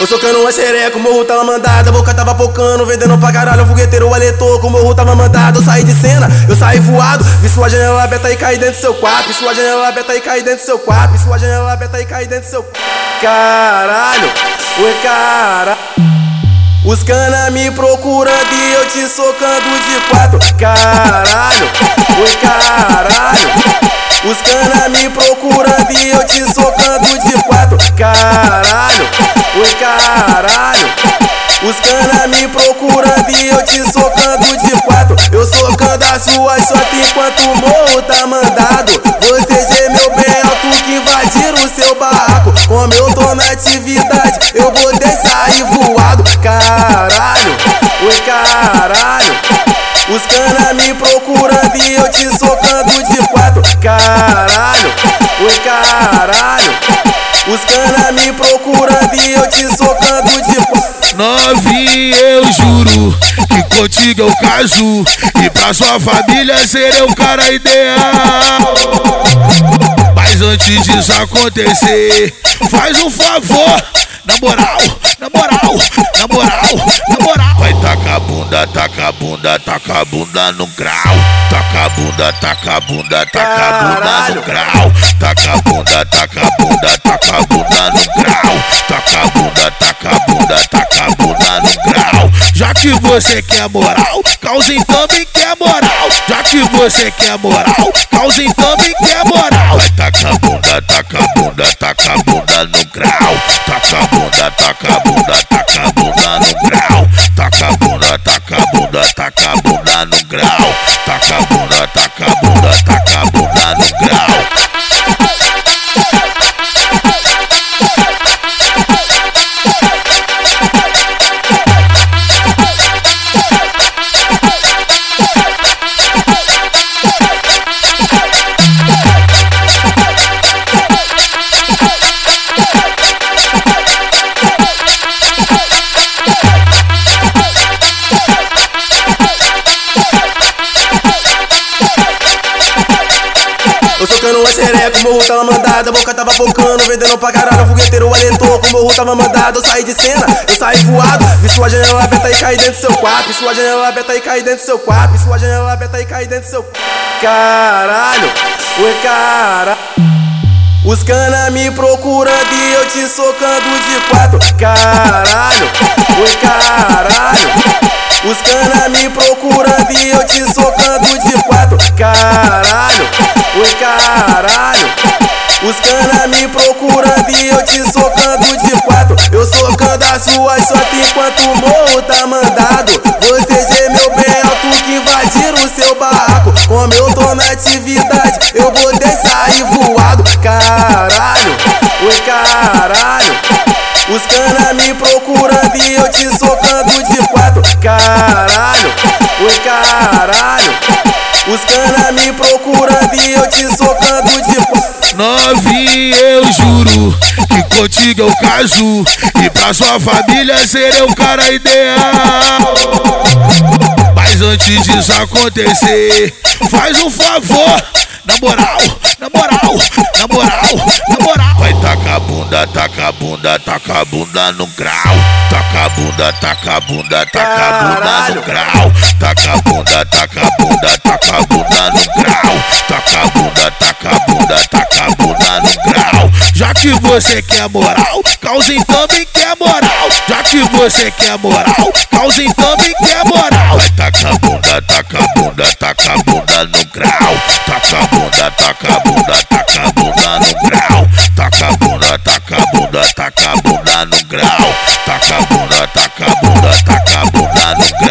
Eu socando uma xereca, o morro tava mandado, a boca tava pocando, vendendo pra caralho, o fogueteiro, o aletor, o morro tava mandado, eu saí de cena, eu saí voado, vi sua janela aberta e caí dentro do seu quarto, vi sua janela aberta e caí dentro do seu quarto, vi sua janela aberta e caí dentro do seu Caralho, oi cara. Os cana me procurando e eu te socando de quatro, caralho, oi caralho. Os cana me procurando e eu te socando de quatro, caralho. Oi caralho, os cana me procurando e eu te socando de quatro. Eu socando as suas só enquanto o morro tá mandado. Você gemeu bem alto que invadiram o seu barraco. Como eu tô na atividade, eu botei sair voado. Caralho, oi caralho. Os cana me procurando e eu te socando de quatro. Caralho, oi caralho. Os cana me procurando e eu te socando de Novinha, eu juro que contigo eu caso E pra sua família serei o cara ideal Mas antes disso acontecer Faz um favor, na moral, na moral, na moral, na moral Vai tacar a bunda, taca a bunda, taca a bunda no grau Taca a bunda, taca a bunda, taca a bunda no grau Taca a bunda, taca a bunda, taca a bunda no grau Taca a bunda, taca a bunda, taca a bunda no grau Já que você quer moral, então me quer moral Já que você quer moral, então me quer moral Vai taca a bunda, taca a bunda, taca a bunda no grau Taca a bunda, taca bunda, taca bunda no grau. Taca bunda, taca bunda, taca bunda no grau. Taca bunda, taca bunda, taca bunda no grau Eu socando uma xereca, o morro tava mandado, a boca tava focando, vendendo pra caralho, o fogueteiro, o aletor, o morro tava mandado, eu saí de cena, eu saí voado, vi sua janela aberta e caí dentro do seu quarto, vi sua janela aberta e caí dentro do seu quarto, vi sua janela aberta e caí dentro do seu Caralho, oi cara. Os cana me procurando e eu te socando de quatro, caralho, oi caralho. Os cana me procurando e eu te socando de quatro, caralho, oi caralho. Os cana me procurando e eu te socando de quatro. Eu socando as suas só enquanto o morro tá mandado. Você gemeu bem alto que invadiram o seu barraco. Como eu tô na atividade, eu botei sair voado. Caralho, oi caralho. Os cana me procurando e eu te socando de quatro. Caralho, oi caralho. Os cana me procurando e eu te socando de quatro. Novinha, eu juro que contigo eu caso E pra sua família serei o cara ideal Mas antes disso acontecer Faz um favor, na moral, na moral, na moral, na moral Vai tacar a bunda, taca a bunda, taca a bunda no grau Taca a bunda, taca a bunda, taca a bunda no grau Taca a bunda, taca a bunda, taca a bunda no grau Taca a bunda, taca a bunda, taca a bunda no grau Já que você quer moral, então me quer moral Já que você quer moral, então me quer moral Vai taca a bunda, taca a bunda, taca a bunda no grau Taca a bunda, taca a bunda, taca no grau. Taca a bunda, taca a bunda, taca a bunda no grau. Taca a bunda, taca a bunda, taca a bunda no grau